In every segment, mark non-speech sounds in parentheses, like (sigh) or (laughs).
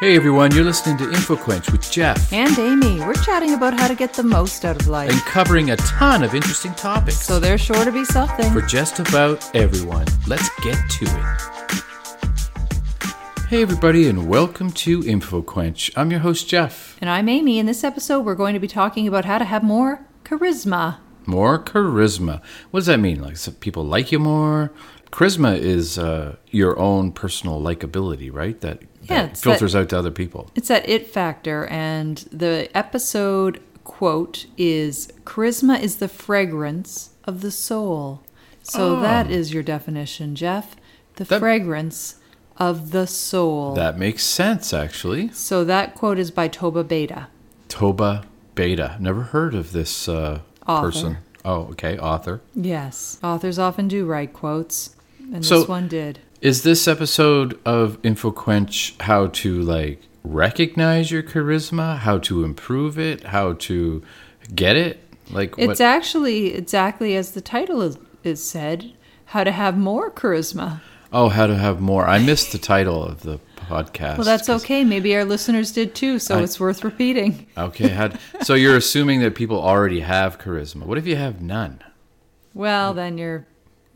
Hey everyone, you're listening to InfoQuench with Jeff And Amy, we're chatting about how to get the most out of life. and covering a ton of interesting topics So there's sure to be something. for just about everyone. Let's get to it. Hey everybody, and welcome to InfoQuench. I'm your host Jeff. And I'm Amy. In this episode, we're going to be talking about how to have more charisma. More charisma. What does that mean? Like people like you more? Charisma is uh, your own personal likability, right? That, Yeah, that filters out to other people. It's that it factor, and the episode quote is Charisma is the fragrance of the soul. So Oh. that is your definition, Jeff. The That- fragrance of the soul. That makes sense, actually. so that quote is by Toba Beta. Toba Beta. Never heard of this uh, person. Oh, okay, author. Yes. Authors often do write quotes, and So- this one did. Is this episode of InfoQuench how to like recognize your charisma, how to improve it, how to get it? Like It's what? actually exactly as the title is, is said how to have more charisma. oh, how to have more. I missed the title of the podcast. Well, that's okay. Maybe our listeners did too, so I- it's worth repeating. (laughs) Okay, had, so you're assuming that people already have charisma. What if you have none? Well, then you're,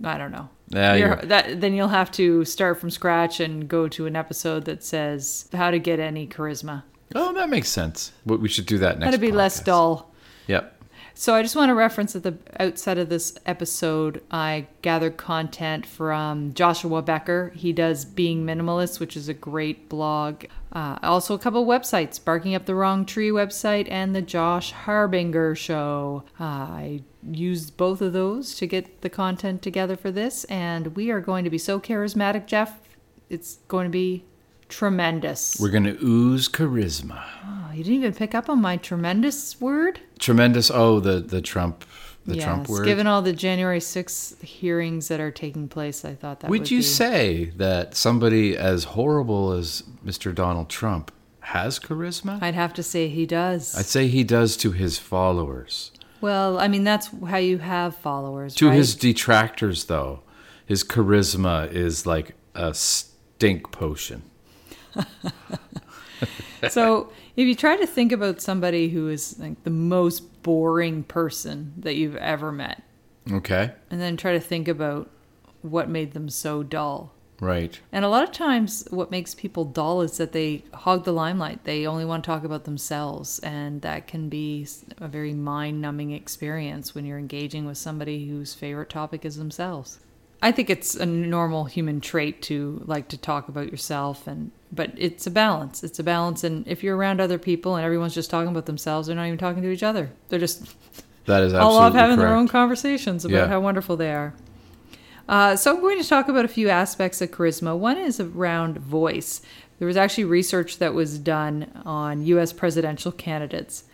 I don't know. Yeah, that, then you'll have to start from scratch and go to an episode that says how to get any charisma. Oh, that makes sense. We we should do that next. That'd be less dull. Yep. So I just want to reference at the outset of this episode, I gathered content from Joshua Becker. He does Being Minimalist, which is a great blog. Uh, also, a couple websites: Barking Up the Wrong Tree website and the Josh Harbinger Show. Uh, I used both of those to get the content together for this, and we are going to be so charismatic, Jeff. It's going to be tremendous. We're gonna ooze charisma. Oh, you didn't even pick up on my tremendous word. Tremendous. Oh, the the Trump the Trump word. Given all the January 6th hearings that are taking place, I thought that Would would you be- say that somebody as horrible as Mr. Donald Trump has charisma? I'd have to say he does. I'd say he does to his followers. well, I mean, that's how you have followers. To right? his detractors, though, his charisma is like a stink potion. (laughs) so if you try to think about somebody who is like the most boring person that you've ever met, Okay? and then try to think about what made them so dull. Right. And a lot of times, what makes people dull is that they hog the limelight. They only want to talk about themselves. And that can be a very mind numbing experience when you're engaging with somebody whose favorite topic is themselves. I think it's a normal human trait to like to talk about yourself and but it's a balance. It's a balance and if you're around other people and everyone's just talking about themselves, they're not even talking to each other. They're just (laughs) That is all off having correct. their own conversations about Yeah. how wonderful they are. Uh, so I'm going to talk about a few aspects of charisma. One is around voice. There was actually research that was done on U.S. presidential candidates,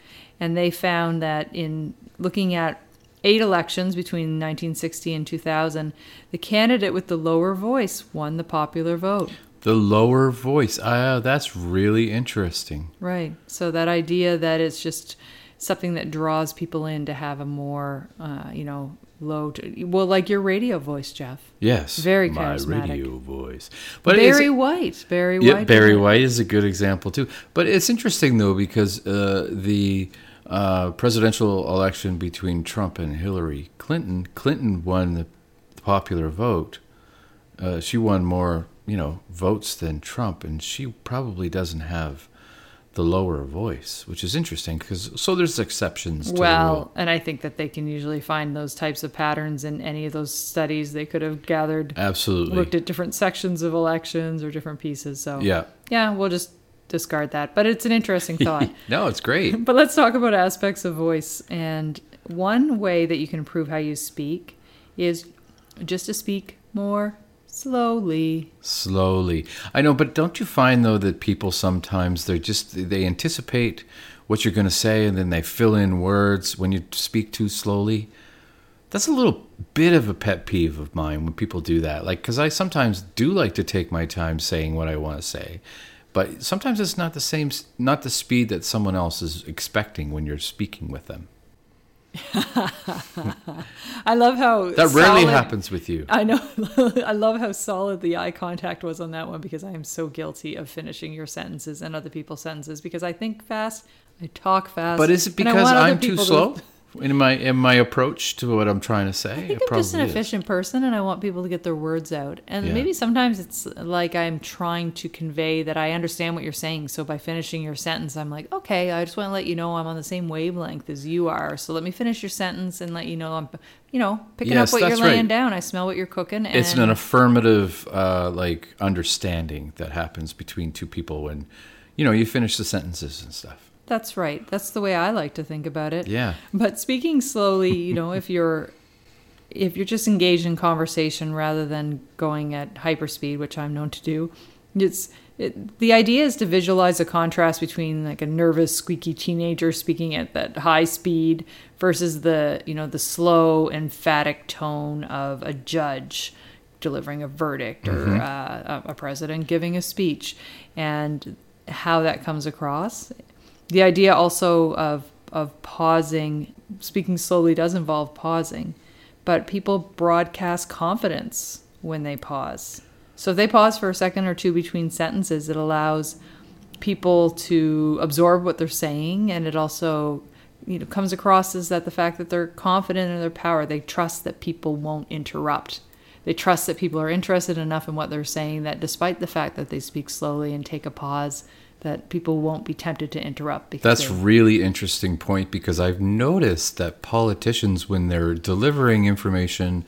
and they found that in looking at eight elections between 1960 and 2000, the candidate with the lower voice won the popular vote. The lower voice. Ah, that's really interesting. Right. So that idea that it's just something that draws people in to have a more, uh, you know, low, to, well, like your radio voice, Jeff. Yes. Very my radio voice. But it's- Barry White. Barry Yeah, Barry. White is a good example too. But it's interesting though because uh, the uh, presidential election between Trump and Hillary Clinton, Clinton won the popular vote. Uh, she won more, you know, votes than Trump, and she probably doesn't have the lower voice, which is interesting because so there's exceptions. To the Well, rule. and I think that they can usually find those types of patterns in any of those studies. They could have gathered, absolutely, looked at different sections of elections or different pieces. So yeah. yeah, we'll just discard that. But it's an interesting thought. (laughs) no, it's great. (laughs) But let's talk about aspects of voice. And one way that you can improve how you speak is just to speak more slowly. slowly i know but don't you find though that people sometimes they're just they anticipate what you're going to say and then they fill in words when you speak too slowly that's a little bit of a pet peeve of mine when people do that like because i sometimes do like to take my time saying what i want to say but sometimes it's not the same not the speed that someone else is expecting when you're speaking with them (laughs) I love how That rarely solid- happens with you. I know. (laughs) I love how solid the eye contact was on that one because I am so guilty of finishing your sentences and other people's sentences because I think fast, I talk fast. But is it because I'm too people to- slow (laughs) in my in my approach to what I'm trying to say? I think I'm just an is. efficient person and I want people to get their words out. And Yeah. maybe sometimes it's like I'm trying to convey that I understand what you're saying. So by finishing your sentence, I'm like, okay, I just want to let you know I'm on the same wavelength as you are. So let me finish your sentence and let you know I'm, you know, picking Yes, up what you're laying right. down. I smell what you're cooking. And It's an affirmative, uh, like understanding that happens between two people when, you know, you finish the sentences and stuff. That's right. That's the way I like to think about it. Yeah. But speaking slowly, you know, if you're if you're just engaged in conversation rather than going at hyperspeed, which I'm known to do, it's it, the idea is to visualize a contrast between like a nervous, squeaky teenager speaking at that high speed versus the you know the slow, emphatic tone of a judge delivering a verdict or uh, a president giving a speech, and how that comes across. The idea also of of pausing, speaking slowly does involve pausing, but people broadcast confidence when they pause. So if they pause for a second or two between sentences, it allows people to absorb what they're saying and it also you know comes across as that the fact that they're confident in their power they trust that people won't interrupt they trust that people are interested enough in what they're saying that despite the fact that they speak slowly and take a pause that people won't be tempted to interrupt because That's really interesting point because I've noticed that politicians, when they're delivering information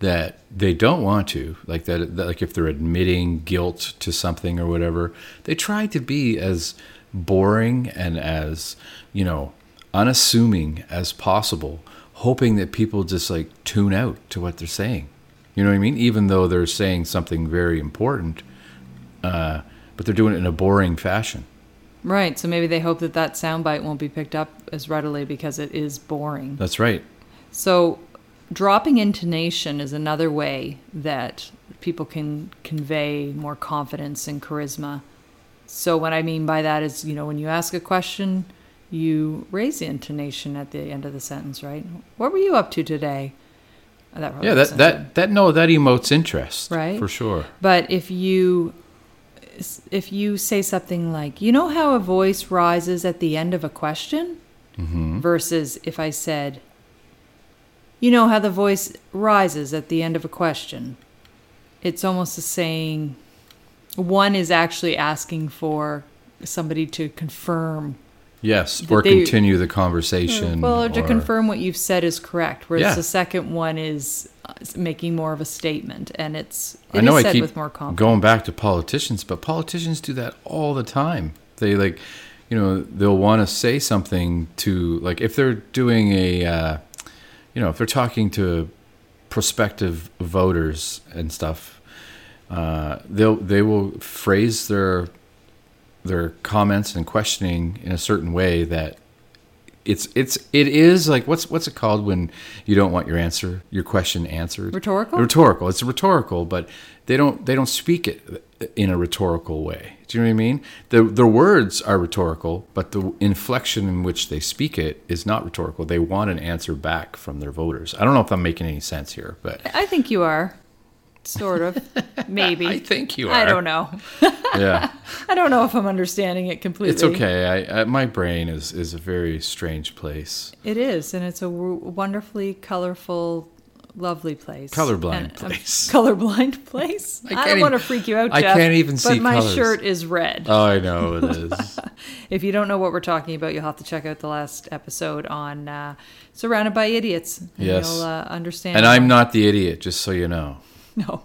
that they don't want to, like that, that- like if they're admitting guilt to something or whatever, they try to be as boring and as you know unassuming as possible, hoping that people just like tune out to what they're saying. You know what I mean? Even though they're saying something very important, uh, but they're doing it in a boring fashion. right so maybe they hope that that soundbite won't be picked up as readily because it is boring That's right. So, dropping intonation is another way that people can convey more confidence and charisma. So, what I mean by that is, you know, when you ask a question, you raise the intonation at the end of the sentence, right? What were you up to today? That Yeah, that that that no, that emotes interest, Right. For sure. But if you if you say something like, "You know how a voice rises at the end of a question?" Mm-hmm. versus if I said, "You know how the voice rises at the end of a question." It's almost a saying one is actually asking for somebody to confirm Yes, or they- continue the conversation. well or to or- confirm what you've said is correct whereas Yeah. the second one is uh, making more of a statement and it's I know I said keep with more confidence. going back to politicians, but politicians do that all the time. They like, you know, they'll want to say something to like if they're doing a, uh, you know, if they're talking to prospective voters and stuff, uh, they'll they will phrase their their comments and questioning in a certain way that it's it's it is like what's what's it called when you don't want your answer your question answered? Rhetorical? rhetorical. It's rhetorical but they don't they don't speak it in a rhetorical way. Do you know what i mean? The the words are rhetorical but the inflection in which they speak it is not rhetorical. They want an answer back from their voters. I don't know if i'm making any sense here but I think you are sort of (laughs) maybe i think you are I don't know. (laughs) yeah (laughs) I don't know if I'm understanding it completely. it's okay I, I my brain is is a very strange place It is, and it's a w- wonderfully colorful, lovely place. Colorblind And- um, place. colorblind place. I I, don't want to freak you out, I Jeff. can't even see But my colors. shirt is red. oh i know it is if you don't know what we're talking about, you'll have to check out the last episode on uh, "Surrounded by Idiots." And Yes. you'll uh, understand. and i'm not the idiot just so you know (laughs) No.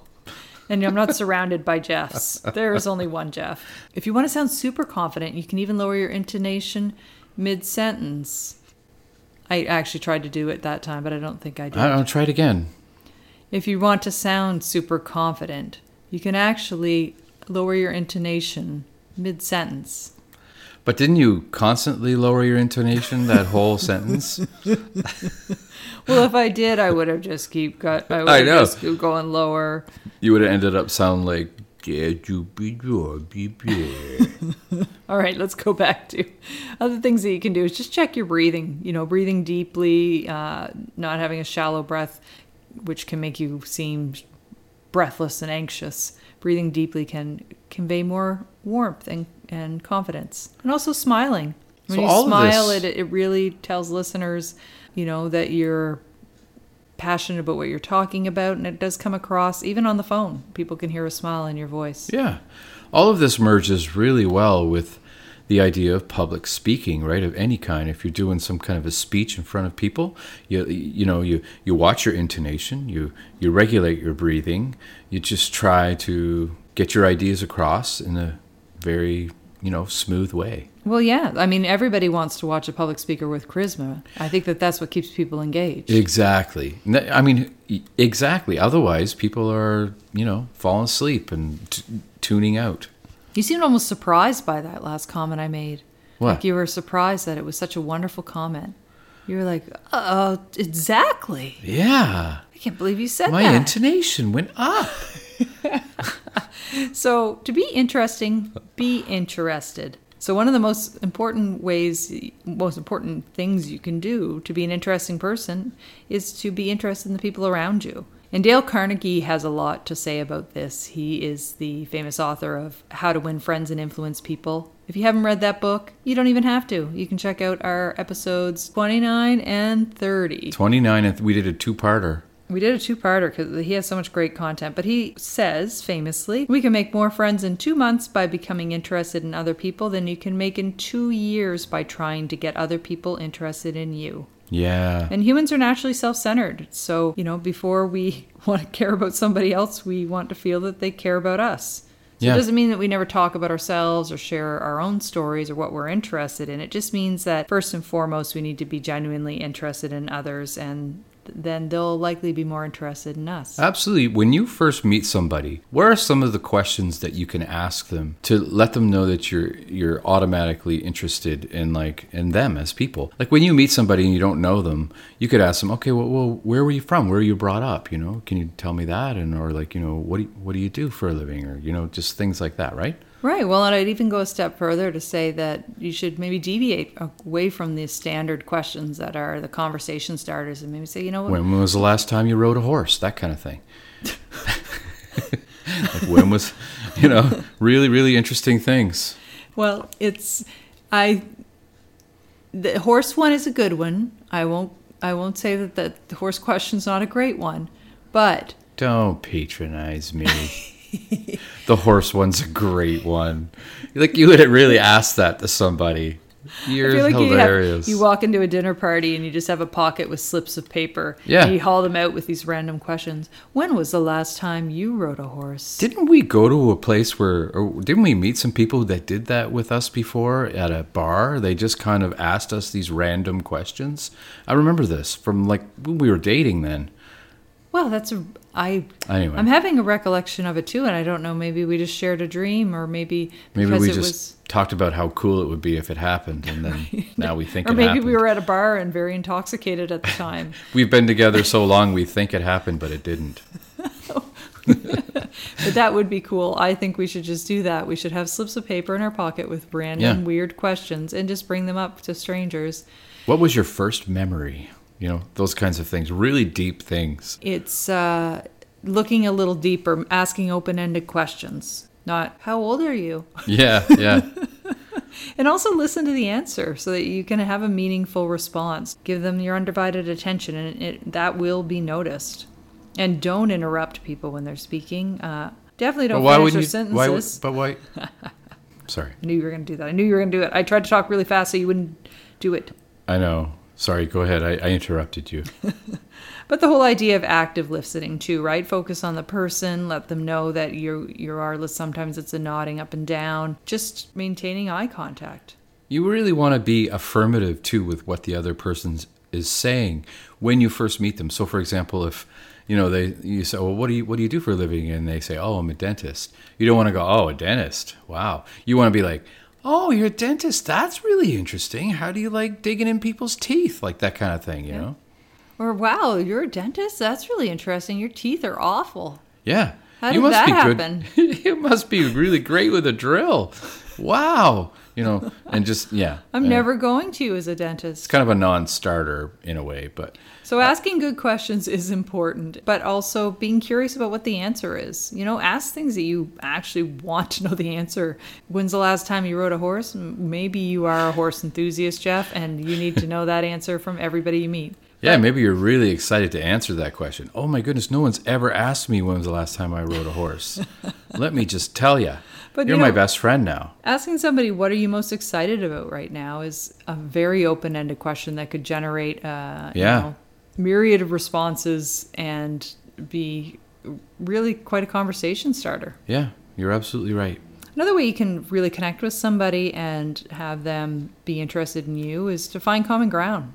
And I'm not surrounded by Jeffs. There is only one Jeff. If you want to sound super confident, you can even lower your intonation mid sentence. I actually tried to do it that time, but I don't think I did. I'll try it again If you want to sound super confident, you can actually lower your intonation mid sentence. But didn't you constantly lower your intonation that whole (laughs) sentence? Well, if I did, I would have just keep got. I would I know. just keep going lower. You would have ended up sounding like (laughs) All right, let's go back to other things that you can do is just check your breathing. You know, breathing deeply, uh, not having a shallow breath, which can make you seem breathless and anxious. Breathing deeply can convey more warmth and, and confidence. And also smiling. When So you smile, it, it really tells listeners, you know, that you're passionate about what you're talking about. And it does come across, even on the phone. People can hear a smile in your voice. Yeah. All of this merges really well with the idea of public speaking, right? Of any kind. If you're doing some kind of a speech in front of people, you you know, you you watch your intonation, you you regulate your breathing, you just try to get your ideas across in a very, you know, smooth way. Well, yeah. I mean, everybody wants to watch a public speaker with charisma. I think that that's what keeps people engaged. Exactly. i mean, exactly. Otherwise, people are, you know, falling asleep and t- tuning out. You seemed almost surprised by that last comment I made. What? Like you were surprised that it was such a wonderful comment. You were like, uh, exactly. Yeah. I can't believe you said that My intonation went up. (laughs) (laughs) So, to be interesting, be interested. So, one of the most important ways, most important things you can do to be an interesting person is to be interested in the people around you. And Dale Carnegie has a lot to say about this. He is the famous author of How to Win Friends and Influence People. If you haven't read that book, you don't even have to. You can check out our episodes 29 and 30. 29 and we did a two-parter. We did a two parter because he has so much great content. But he says famously, we can make more friends in two months by becoming interested in other people than you can make in two years by trying to get other people interested in you. Yeah. And humans are naturally self centered. So, you know, before we (laughs) want to care about somebody else, we want to feel that they care about us. So Yeah. it doesn't mean that we never talk about ourselves or share our own stories or what we're interested in. It just means that first and foremost, we need to be genuinely interested in others, and then they'll likely be more interested in us. Absolutely. When you first meet somebody, what are some of the questions that you can ask them to let them know that you're you're automatically interested in like in them as people? Like when you meet somebody and you don't know them, you could ask them, "Okay, well, well where were you from? Where were you brought up? You know, can you tell me that?" And or like, you know, what do you, what do you do for a living or you know, just things like that, right? Right. Well, and I'd even go a step further to say that you should maybe deviate away from the standard questions that are the conversation starters and maybe say, you know what? When was the last time you rode a horse? That kind of thing. (laughs) like when was, you know, really really interesting things. Well, it's I the horse one is a good one. I won't I won't say that the, the horse question's not a great one, but Don't patronize me. (laughs) (laughs) the horse one's a great one. Like you would really ask that to somebody. You're I feel like you, hilarious. have, you walk into a dinner party and you just have a pocket with slips of paper. Yeah. And you haul them out with these random questions. When was the last time you rode a horse? didn't we go to a place where, or didn't we meet some people that did that with us before at a bar? They just kind of asked us these random questions. I remember this from like when we were dating then. well, that's a I Anyway, I'm having a recollection of it too, and I don't know. Maybe we just shared a dream, or maybe maybe we just was, talked about how cool it would be if it happened, and then (laughs) now we think or it maybe happened. we were at a bar and very intoxicated at the time. (laughs) We've been together so long, we think it happened, but it didn't. (laughs) but that would be cool. I think we should just do that. We should have slips of paper in our pocket with random Yeah. weird questions and just bring them up to strangers. What was your first memory? You know, those kinds of things, really deep things. It's uh, looking a little deeper, asking open-ended questions. Not how old are you, (laughs) Yeah, yeah. and also listen to the answer so that you can have a meaningful response. Give them your undivided attention, and it, that will be noticed. And don't interrupt people when they're speaking. Uh, definitely don't finish their you? sentences. Why? would- But why? (laughs) Sorry, I knew you were going to do that. I knew you were going to do it. I tried to talk really fast so you wouldn't do it. I know. Sorry. Go ahead. I, I interrupted you. (laughs) But the whole idea of active listening too, right? Focus on the person, let them know that you you are listening. sometimes it's a nodding up and down, just maintaining eye contact. You really want to be affirmative too with what the other person is saying when you first meet them. So, for example, if you know they you say, "Well, what do you what do you do for a living?" and they say, "Oh, I'm a dentist." You don't want to go, "Oh, a dentist." Wow. You want to be like, "Oh, you're a dentist. That's really interesting. How do you like digging in people's teeth?" Like that kind of thing, you know? Or wow, you're a dentist? That's really interesting. Your teeth are awful. Yeah. How did that happen? good. (laughs) you must be really great with a drill. Wow. You know, and just (laughs) yeah. I'm Uh, never going to you as a dentist. It's kind of a non-starter in a way, but So asking good questions is important, but also being curious about what the answer is. You know, ask things that you actually want to know the answer. When's the last time you rode a horse? Maybe you are a horse enthusiast, Jeff, and you need to know that answer from everybody you meet. (laughs) yeah, maybe you're really excited to answer that question. Oh my goodness, no one's ever asked me when was the last time I rode a horse. (laughs) Let me just tell you. But, you're you my best friend now. Asking somebody what are you most excited about right now is a very open-ended question that could generate uh, you Yeah. know, myriad of responses and be really quite a conversation starter. Yeah, you're absolutely right. Another way you can really connect with somebody and have them be interested in you is to find common ground.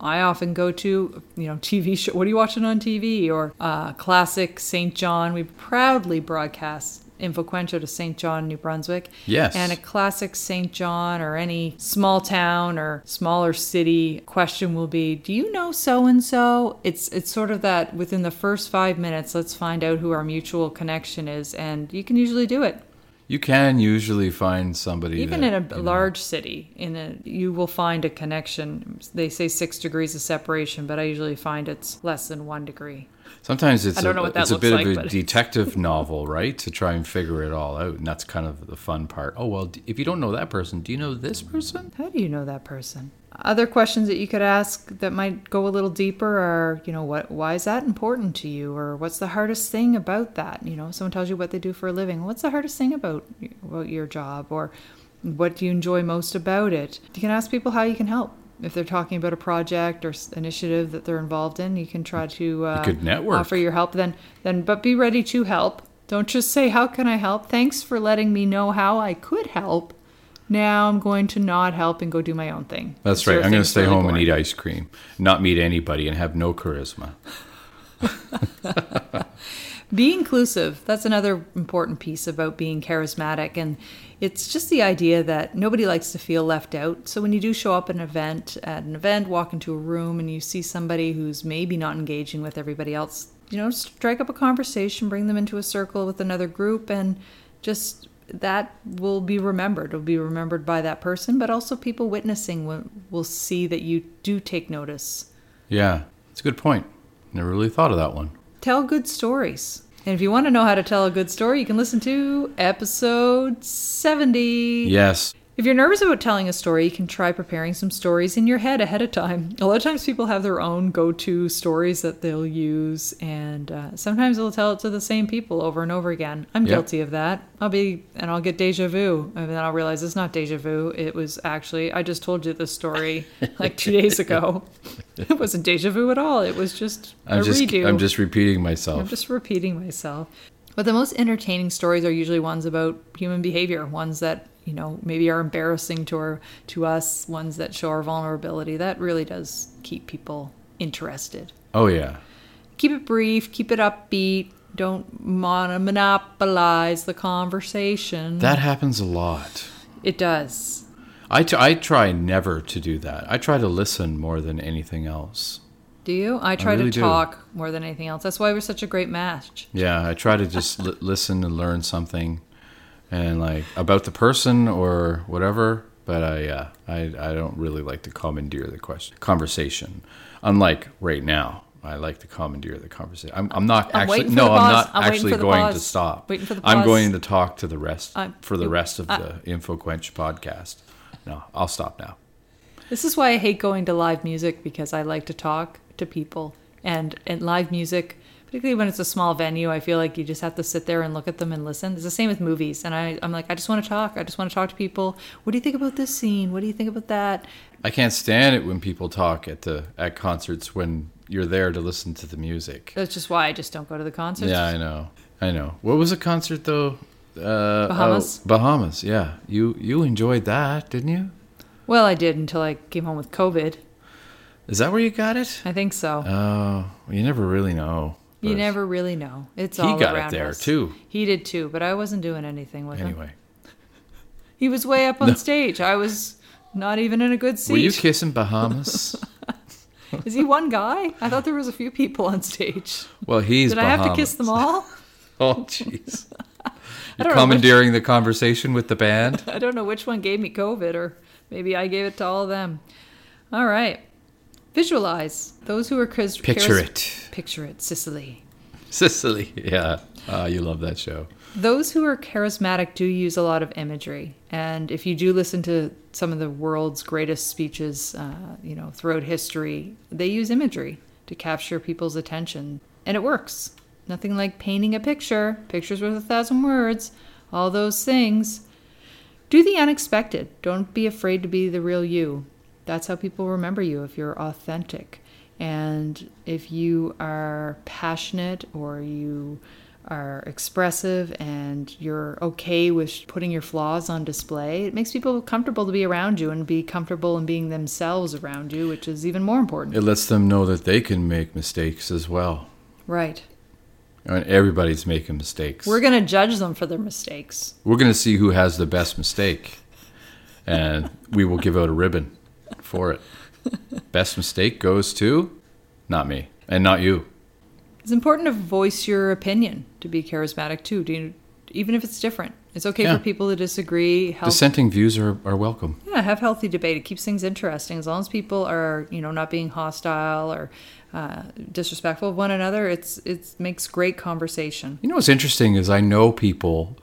I often go to, you know, (laughs) TV show. What are you watching on TV? Or uh, classic St. John. We proudly broadcast Infoquentia to St. John, New Brunswick. Yes. And a classic St. John or any small town or smaller city question will be, "Do you know so and so?" It's it's sort of that within the first 5 minutes, let's find out who our mutual connection is and you can usually do it. You can usually find somebody Even that, in a you know- large city, in a you will find a connection. They say 6 degrees of separation, but I usually find it's less than 1 degree. Sometimes it's a, know what that it's a bit like, of a but- (laughs) detective novel, right? To try and figure it all out, and that's kind of the fun part. Oh well, if you don't know that person, do you know this person? How do you know that person? Other questions that you could ask that might go a little deeper are, you know, what why is that important to you or what's the hardest thing about that? You know, someone tells you what they do for a living. What's the hardest thing about about your job or what do you enjoy most about it? You can ask people how you can help. If they're talking about a project or initiative that they're involved in, you can try to uh, could network. offer your help. Then, then, but be ready to help. Don't just say, "How can I help?" Thanks for letting me know how I could help. Now I'm going to not help and go do my own thing. That's right. I'm going to stay really home and eat ice cream, not meet anybody, and have no charisma. (laughs) Be inclusive. That's another important piece about being charismatic. And it's just the idea that nobody likes to feel left out. So when you do show up at an event, at an event, walk into a room and you see somebody who's maybe not engaging with everybody else, you know, strike up a conversation, bring them into a circle with another group, and just that will be remembered. It'll be remembered by that person, but also people witnessing will, will see that you do take notice. Yeah, it's a good point. Never really thought of that one. Tell good stories. And if you want to know how to tell a good story, you can listen to episode 70. Yes. If you're nervous about telling a story, you can try preparing some stories in your head ahead of time. A lot of times people have their own go to stories that they'll use, and uh, sometimes they'll tell it to the same people over and over again. I'm Yep. guilty of that. I'll be, and I'll get deja vu, and then I'll realize it's not deja vu. It was actually, I just told you this story (laughs) like two days ago. (laughs) It wasn't deja vu at all. It was just a I'm just redo. I'm just repeating myself. I'm just repeating myself. But the most entertaining stories are usually ones about human behavior, ones that, you know, maybe are embarrassing to our, to us, ones that show our vulnerability. That really does keep people interested. Oh yeah. Keep it brief, keep it upbeat, don't mon- monopolize the conversation. That happens a lot. it does. I, t- I try never to do that. I try to listen more than anything else. Do you? I try really to do. talk more than anything else. That's why we're such a great match. Yeah, I try to just li- listen and learn something, and like about the person or whatever. But I, uh, I, I don't really like to commandeer the question conversation. Unlike right now, I like to commandeer the conversation. I'm, I'm not I'm actually no, I'm not I'm actually going to stop. Waiting for the I'm going to talk to the rest I'm- for the rest of I- the InfoQuench podcast. No, I'll stop now. This is why I hate going to live music because I like to talk to people. And and live music, particularly when it's a small venue, I feel like you just have to sit there and look at them and listen. It's the same with movies. And I, I'm like, I just want to talk. I just want to talk to people. What do you think about this scene? What do you think about that? I can't stand it when people talk at the at concerts when you're there to listen to the music. That's just why I just don't go to the concerts. Yeah, I know. I know. What was a concert though? Uh, Bahamas? Oh, Bahamas. Yeah, you you enjoyed that, didn't you? Well, I did until I came home with COVID. Is that where you got it? I think so. Oh, you never really know. You never really know. It's He all got it around there, us. too. He did too, but I wasn't doing anything with him. Anyway, He was way up on stage. I was not even in a good seat. were you kissing Bahamas? (laughs) Is he one guy? I thought there was a few people on stage. well, he's. Did I have to kiss them all? (laughs) Oh, jeez. (laughs) I You're don't know which- commandeering the conversation with the band. I don't know which one gave me COVID, or maybe I gave it to all of them. All right. Visualize those who are chris- Picture charis- it. Picture it, Sicily. Sicily. (laughs) Yeah. Ah, you love that show. Those who are charismatic do use a lot of imagery, and if you do listen to some of the world's greatest speeches, uh, you know, throughout history, they use imagery to capture people's attention, and it works. Nothing like painting a picture. Pictures worth a thousand words. All those things. Do the unexpected. Don't be afraid to be the real you. That's how people remember you if you're authentic. And if you are passionate or you are expressive and you're okay with putting your flaws on display, it makes people comfortable to be around you and be comfortable in being themselves around you, which is even more important. It lets them know that they can make mistakes as well. Right. I mean, everybody's making mistakes. We're going to judge them for their mistakes. We're going to see who has the best mistake, and we will give out a ribbon for it. Best mistake goes to not me and not you. It's important to voice your opinion to be charismatic too, do you, even if it's different. It's okay Yeah. for people to disagree. Help, Dissenting views are, are welcome. yeah, have healthy debate. It keeps things interesting. As long as people are, you know, not being hostile or uh, disrespectful of one another, it's it makes great conversation. You know what's interesting is I know people,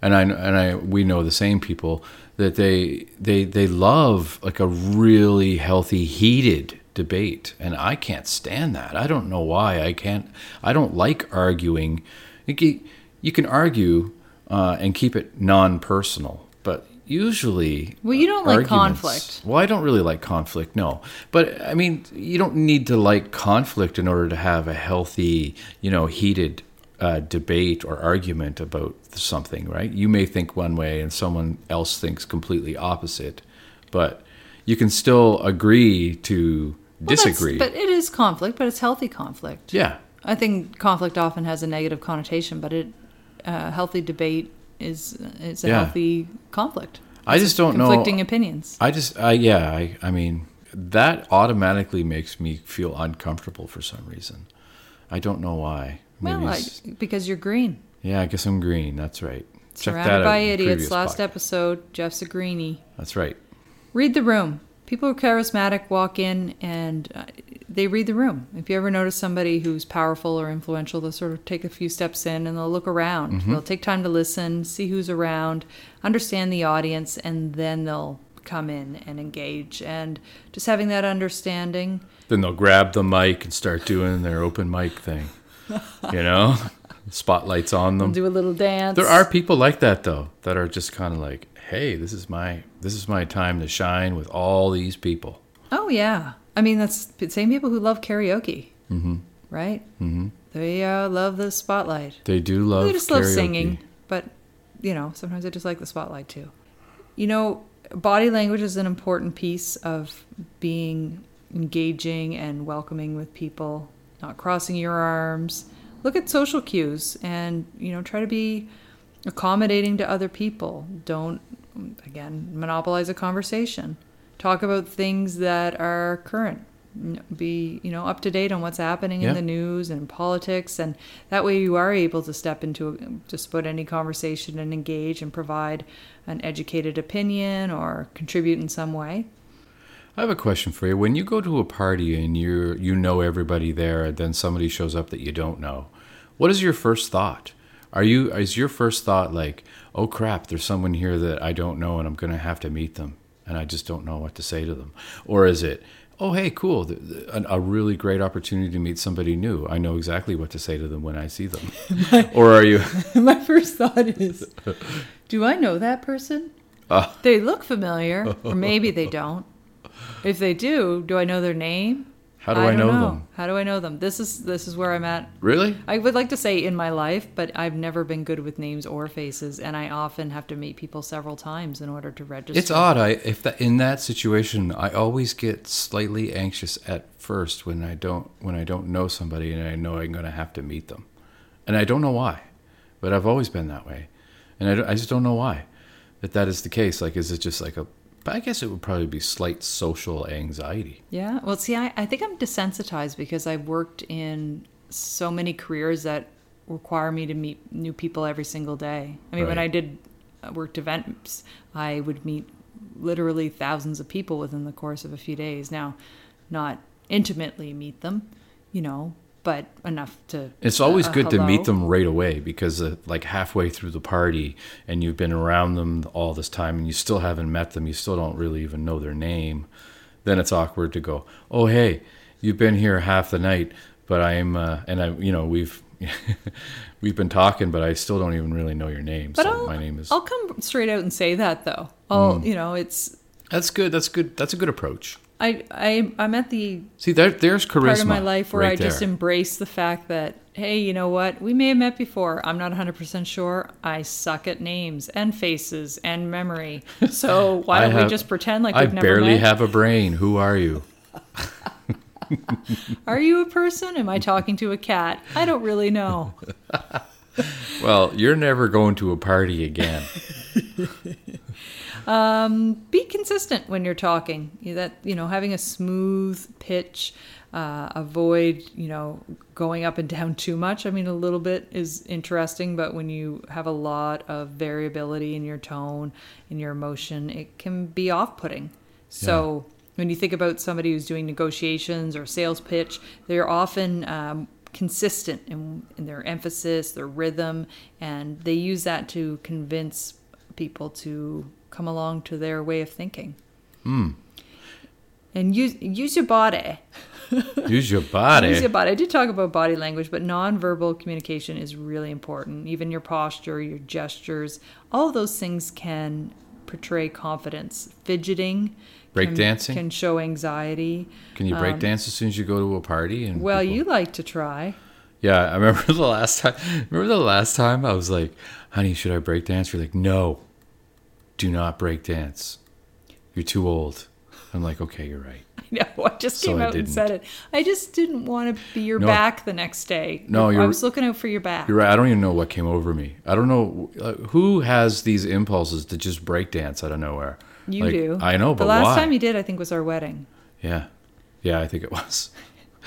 and I and I we know the same people that they they they love like a really healthy heated debate, and I can't stand that. I don't know why. I can't. I don't like arguing. You can, argue uh, and keep it non-personal, but usually Well, you don't like conflict. Well, I don't really like conflict, no. But I mean, you don't need to like conflict in order to have a healthy, you know, heated uh, debate or argument about something, right? You may think one way and someone else thinks completely opposite, but you can still agree to Well, disagree. but it is conflict, but it's healthy conflict. yeah. I think conflict often has a negative connotation, but it uh, healthy debate is is a Yeah. healthy conflict. I just don't know. Conflicting opinions. I just, I yeah, I, I mean, that automatically makes me feel uncomfortable for some reason. I don't know why. Well, I, because you're green. Yeah, I guess I'm green. That's right. Check Surrounded that by idiots. Last podcast. episode, Jeff's a greenie. That's right. Read the room. People who are charismatic walk in and uh, they read the room. If you ever notice somebody who's powerful or influential, they'll sort of take a few steps in and they'll look around. Mm-hmm. They'll take time to listen, see who's around, understand the audience, and then they'll come in and engage. And just having that understanding. Then they'll grab the mic and start doing their open mic thing. You know, spotlights on them. Do a little dance. There are people like that though, that are just kind of like, "Hey, this is my this is my time to shine with all these people." Oh yeah, I mean that's the same people who love karaoke, mm-hmm. right? Mm-hmm. They uh, love the spotlight. They do love. they just love singing, but you know sometimes I just like the spotlight too. You know, body language is an important piece of being engaging and welcoming with people. Not crossing your arms. Look at social cues and you know try to be accommodating to other people. Don't again monopolize a conversation. Talk about things that are current. Be you know up to date on what's happening Yeah. in the news and politics, and that way you are able to step into a, just about any conversation and engage and provide an educated opinion or contribute in some way. I have a question for you. When you go to a party and you you know everybody there, and then somebody shows up that you don't know, what is your first thought? Are you is your first thought like, "Oh crap, there's someone here that I don't know and I'm going to have to meet them and I just don't know what to say to them?" Or is it, "Oh hey, cool, th- th- an- a really great opportunity to meet somebody new. I know exactly what to say to them when I see them." (laughs) (laughs) or are you (laughs) My first thought is, do I know that person? Ah. They look familiar, or maybe they don't. If they do, do I know their name? How do I, don't know, them? How do I know them? This is this is where I'm at. Really? I would like to say in my life, but I've never been good with names or faces, and I often have to meet people several times in order to register. It's odd. I if that in that situation, I always get slightly anxious at first when I don't when I don't know somebody and I know I'm going to have to meet them, and I don't know why, but I've always been that way, and I, don't- I just don't know why that that is the case. Like, is it just like a? But I guess it would probably be slight social anxiety. Yeah. Well, see, I, I think I'm desensitized because I've worked in so many careers that require me to meet new people every single day. I mean, when I did uh, worked events, I would meet literally thousands of people within the course of a few days. Now, not intimately meet them, you know, but enough to. It's always uh, good to meet them right away because, uh, like halfway through the party, and you've been around them all this time, and you still haven't met them, you still don't really even know their name. Then it's awkward to go, "Oh, hey, you've been here half the night, but I'm," uh, and I, you know, we've (laughs) we've been talking, but I still don't even really know your name. But so I'll, my name is. I'll come straight out and say that though. I'll, Mm. you know, it's That's good. That's good. That's a good approach. I I I'm at the See, there, there's charisma. part of my life where right I just there. embrace the fact that hey, you know what? We may have met before. I'm not 100% sure. I suck at names and faces and memory. (laughs) So why don't we just pretend like I we've never barely met? have a brain. Who are you? (laughs) Are you a person? Am I talking to a cat? I don't really know. (laughs) Well, you're never going to a party again. Be consistent when you're talking. You- That you know, having a smooth pitch, uh, avoid you know going up and (laughs) down too much. I mean, a little bit is interesting, but when you have a lot of variability in your tone, in your emotion, it can be off-putting. So. When you think about somebody who's doing negotiations or sales pitch, they're often um, consistent in, in their emphasis, their rhythm, and they use that to convince people to come along to their way of thinking. Hmm. And use use your body. (laughs) Use your body. Use your body. I did talk about body language, but nonverbal communication is really important. Even your posture, your gestures, all those things can portray confidence. Fidgeting, can- Breakdancing? can show anxiety. Can you break dance as soon as you go to a party? And Um, Well, people- you like to try. Yeah, I remember (laughs) the last time. Remember the last time I was like, "Honey, should I break dance?" You're like, "No, do not break dance. You're too old." I'm like, "Okay, you're right." (laughs) No, I just So came out and said it. I just didn't want to be your No. back the next day. No, I was looking out for your back. You're right. I don't even know what came over me. I don't know uh, who has these impulses to just break dance out of nowhere. You Like, do. I know, The but the last why? time you did, I think, was our wedding, yeah, yeah, I think it was,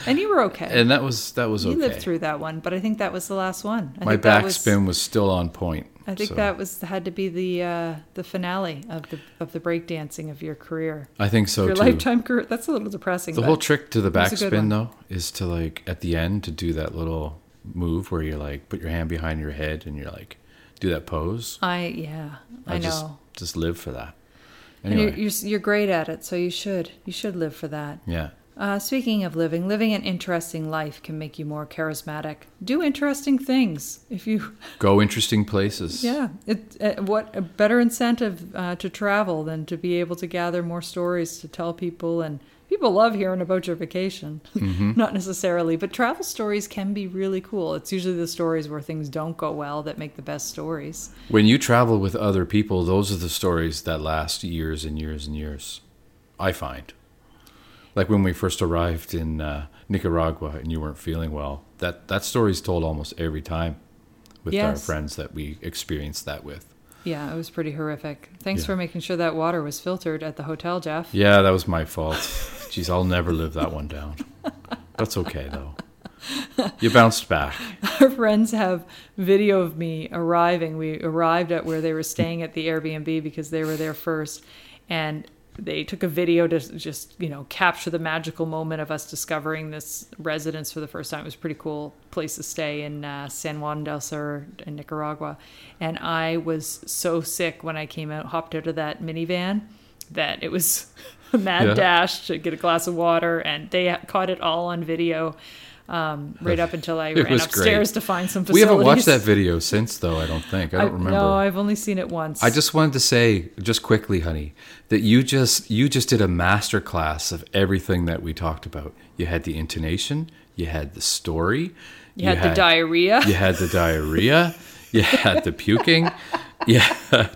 and you were okay. and that was that was you okay. You lived through that one, but I think that was the last one. I My think that was- backspin was still on point. I think so that was had to be the uh, the finale of the of the breakdancing of your career, I think so your too. lifetime career. That's a little depressing. The whole trick to the was a good one. backspin though is to like at the end to do that little move where you like put your hand behind your head and you're like do that pose. I yeah, I, know. just just live for that. And Anyway, you're, you're you're great at it, so you should you should live for that. yeah. Uh, speaking of living, living an interesting life can make you more charismatic. Do interesting things. If you, (laughs) Go interesting places. yeah, it, uh, what a better incentive uh, to travel than to be able to gather more stories to tell people. And people love hearing about your vacation, (laughs) not necessarily, but travel stories can be really cool. It's usually the stories where things don't go well that make the best stories. When you travel with other people, those are the stories that last years and years and years. I find. Like when we first arrived in uh, Nicaragua and you weren't feeling well, that that story's told almost every time with our friends that we experienced that with. Yeah, it was pretty horrific. Thanks Yeah. for making sure that water was filtered at the hotel, Jeff. Yeah, that was my fault. Jeez, I'll never live that one down. That's okay though. You bounced back. (laughs) Our friends have video of me arriving. We arrived at where they were staying at the Airbnb because they were there first, and they took a video to just you know capture the magical moment of us discovering this residence for the first time. It was a pretty cool place to stay in uh, San Juan del Sur in Nicaragua, and I was so sick when I came out, hopped out of that minivan, that it was (laughs) a mad Yeah. dash to get a glass of water, and they caught it all on video. Um, right up until I (laughs) ran upstairs great. to find some facilities. We haven't watched that video since though, I don't think. I don't remember. No, I've only seen it once. I just wanted to say, just quickly, honey, that you just you just did a master class of everything that we talked about. You had the intonation, you had the story, you had, the diarrhea. you had the diarrhea, you had the puking, yeah. (laughs)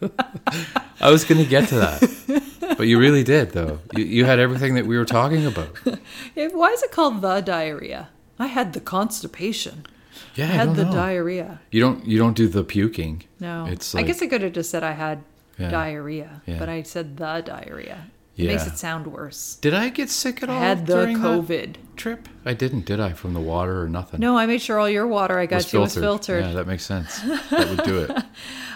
(laughs) I was going to get to that, but you really did, though. You, you had everything that we were talking about. (laughs) Why is it called the diarrhea? I had the constipation. Yeah, I I, had don't the know. diarrhea. You don't you don't do the puking. No, It's I guess I could have just said I had Yeah. diarrhea, Yeah. but I said the diarrhea. It makes it sound worse. Did I get sick at I all had the COVID. trip? I didn't, did I? From the water or nothing? No, I made sure all your water I got you was filtered. Yeah, that makes sense. That would do it. (laughs) (laughs)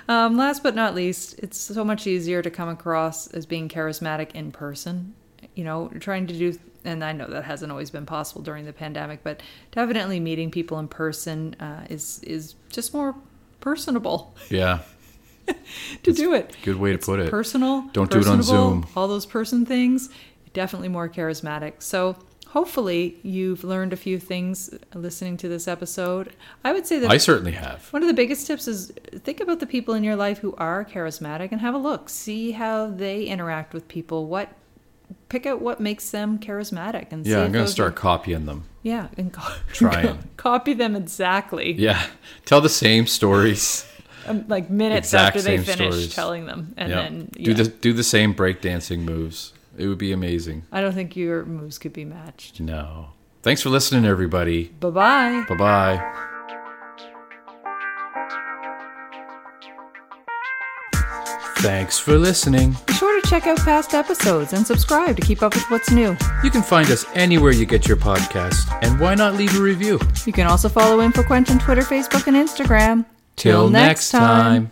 Um, last but not least, it's so much easier to come across as being charismatic in person. You know, trying to do, and I know that hasn't always been possible during the pandemic, but definitely meeting people in person uh, is is just more personable Yeah. (laughs) (laughs) to do it. Good way to put it. Personal. Don't do it on Zoom. All those person things, definitely more charismatic. So hopefully you've learned a few things listening to this episode. I would say that I certainly have. one of the biggest tips is think about the people in your life who are charismatic and have a look. See how they interact with people. What pick out what makes them charismatic and Yeah, I'm going to start are- copying them. yeah, and co- (laughs) Trying. copy them exactly. Yeah. Tell the same stories. (laughs) Um, like minutes Exact after they finish stories. telling them, and yeah. then do the do the same breakdancing moves. It would be amazing. I don't think your moves could be matched. No. Thanks for listening, everybody. Bye bye. Bye bye. Thanks for listening. Be sure to check out past episodes and subscribe to keep up with what's new. You can find us anywhere you get your podcast, and why not leave a review? You can also follow InfoQuench on Twitter, Facebook, and Instagram. Till next time.